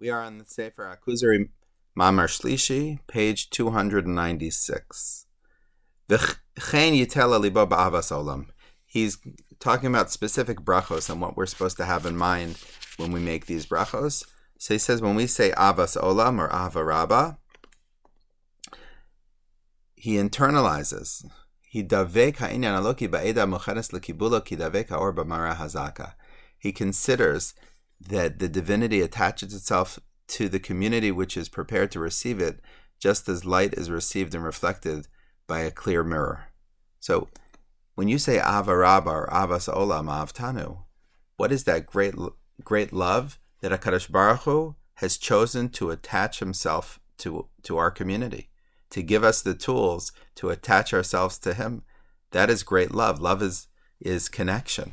We are on the Sefer Akuzari Mamar Shlishi, page 296. He's talking about specific brachos and what we're supposed to have in mind when we make these brachos. So he says when we say avas olam or ava rabba, he internalizes. He considers that the divinity attaches itself to the community which is prepared to receive it, just as light is received and reflected by a clear mirror. So, when you say Avarabba or Avas Olam Avtanu, what is that great great love that Hakadosh Baruch Hu has chosen to attach Himself to to our community, to give us the tools to attach ourselves to Him? That is great love. Love is is connection.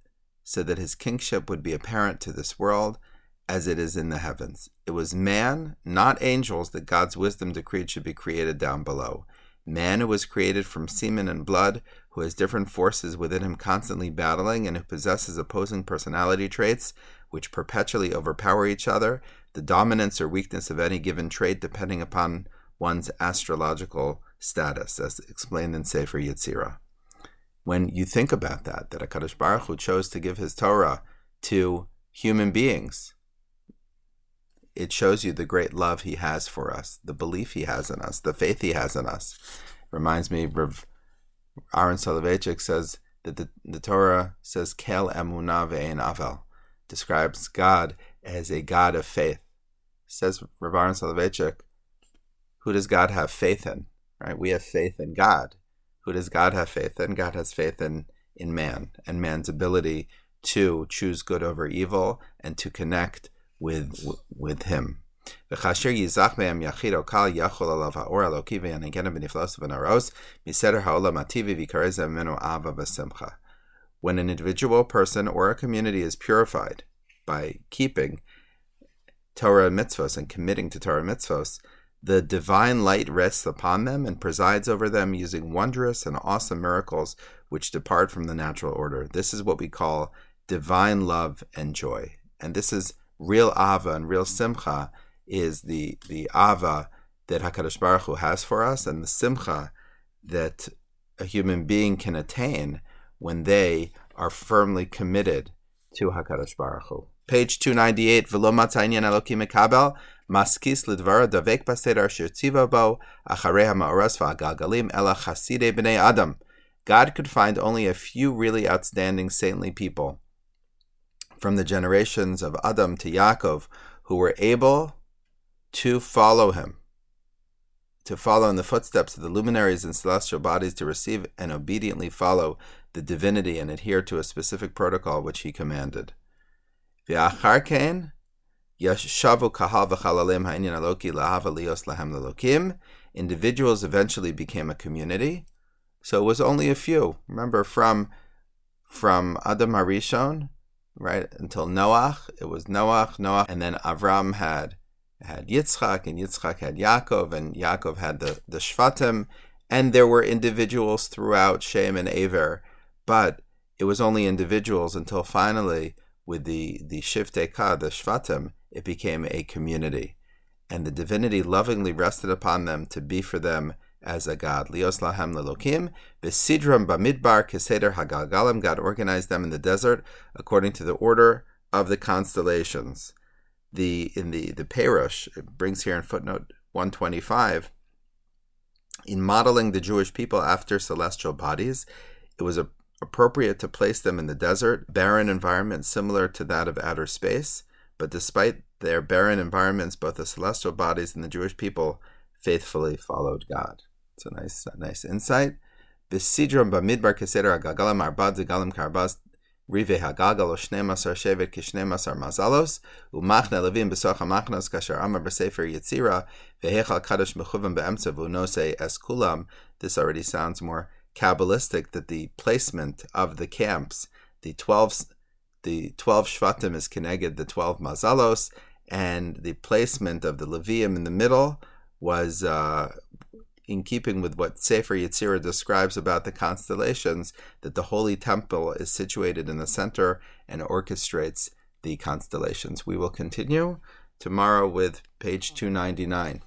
so that his kingship would be apparent to this world as it is in the heavens. It was man, not angels, that God's wisdom decreed should be created down below. Man who was created from semen and blood, who has different forces within him constantly battling, and who possesses opposing personality traits which perpetually overpower each other, the dominance or weakness of any given trait depending upon one's astrological status, as explained in Sefer Yetzirah when you think about that, that HaKadosh Baruch Hu chose to give his Torah to human beings, it shows you the great love he has for us, the belief he has in us, the faith he has in us. Reminds me, Rav Aaron Soloveitchik says that the, the Torah says, Kel emunah avel, describes God as a God of faith. Says Rav Aaron Soloveitchik, who does God have faith in? Right? We have faith in God who does God have faith in? God has faith in in man and man's ability to choose good over evil and to connect with with him. When an individual person or a community is purified by keeping Torah mitzvos and committing to Torah mitzvos, the divine light rests upon them and presides over them using wondrous and awesome miracles which depart from the natural order. This is what we call divine love and joy. And this is real Ava and real Simcha is the, the Ava that HaKadosh Baruch Hu has for us and the Simcha that a human being can attain when they are firmly committed to HaKadosh Baruch Hu page 298, V'lo matzanyan elokim mekabel, maskis lidvara davek baseder asher tziva bo, acharei ha'ma'oras v'agalgalim b'nei adam. God could find only a few really outstanding saintly people from the generations of Adam to Yaakov who were able to follow him, to follow in the footsteps of the luminaries and celestial bodies, to receive and obediently follow the divinity and adhere to a specific protocol which he commanded. Lahem lalokim. Individuals eventually became a community. So it was only a few. Remember, from from Adam Harishon, right, until Noach, it was Noach, Noach, and then Avram had had Yitzchak, and Yitzchak had Yaakov, and Yaakov had the, the Shvatim, and there were individuals throughout Shem and Aver, but it was only individuals until finally, with the, the Shiftei Ka, the Shvatim, it became a community. And the divinity lovingly rested upon them to be for them as a god. Lios lahem lelokim, v'sidram bamidbar keseder hagalgalim. God organized them in the desert according to the order of the constellations. The in the the Perush it brings here in footnote 125. In modeling the Jewish people after celestial bodies, it was a, appropriate to place them in the desert, barren environment similar to that of outer space, but despite their barren environments, both the celestial bodies and the Jewish people faithfully followed God. It's a nice, a nice insight. B'sidrom b'midbar keseder agagalam arbad zegalim karbaz rive hagagal oshne masar shevet kishne masar mazalos umachna levim b'soch hamachnos kasher amar b'sefer yitzira v'hechal kadosh mechuvim be'emtzav unose es kulam. This already sounds more Kabbalistic that the placement of the camps, the 12, the 12 Shvatim is connected the 12 Mazalos, and the placement of the Levium in the middle was uh, in keeping with what Sefer Yetzirah describes about the constellations, that the Holy Temple is situated in the center and orchestrates the constellations. We will continue tomorrow with page 299.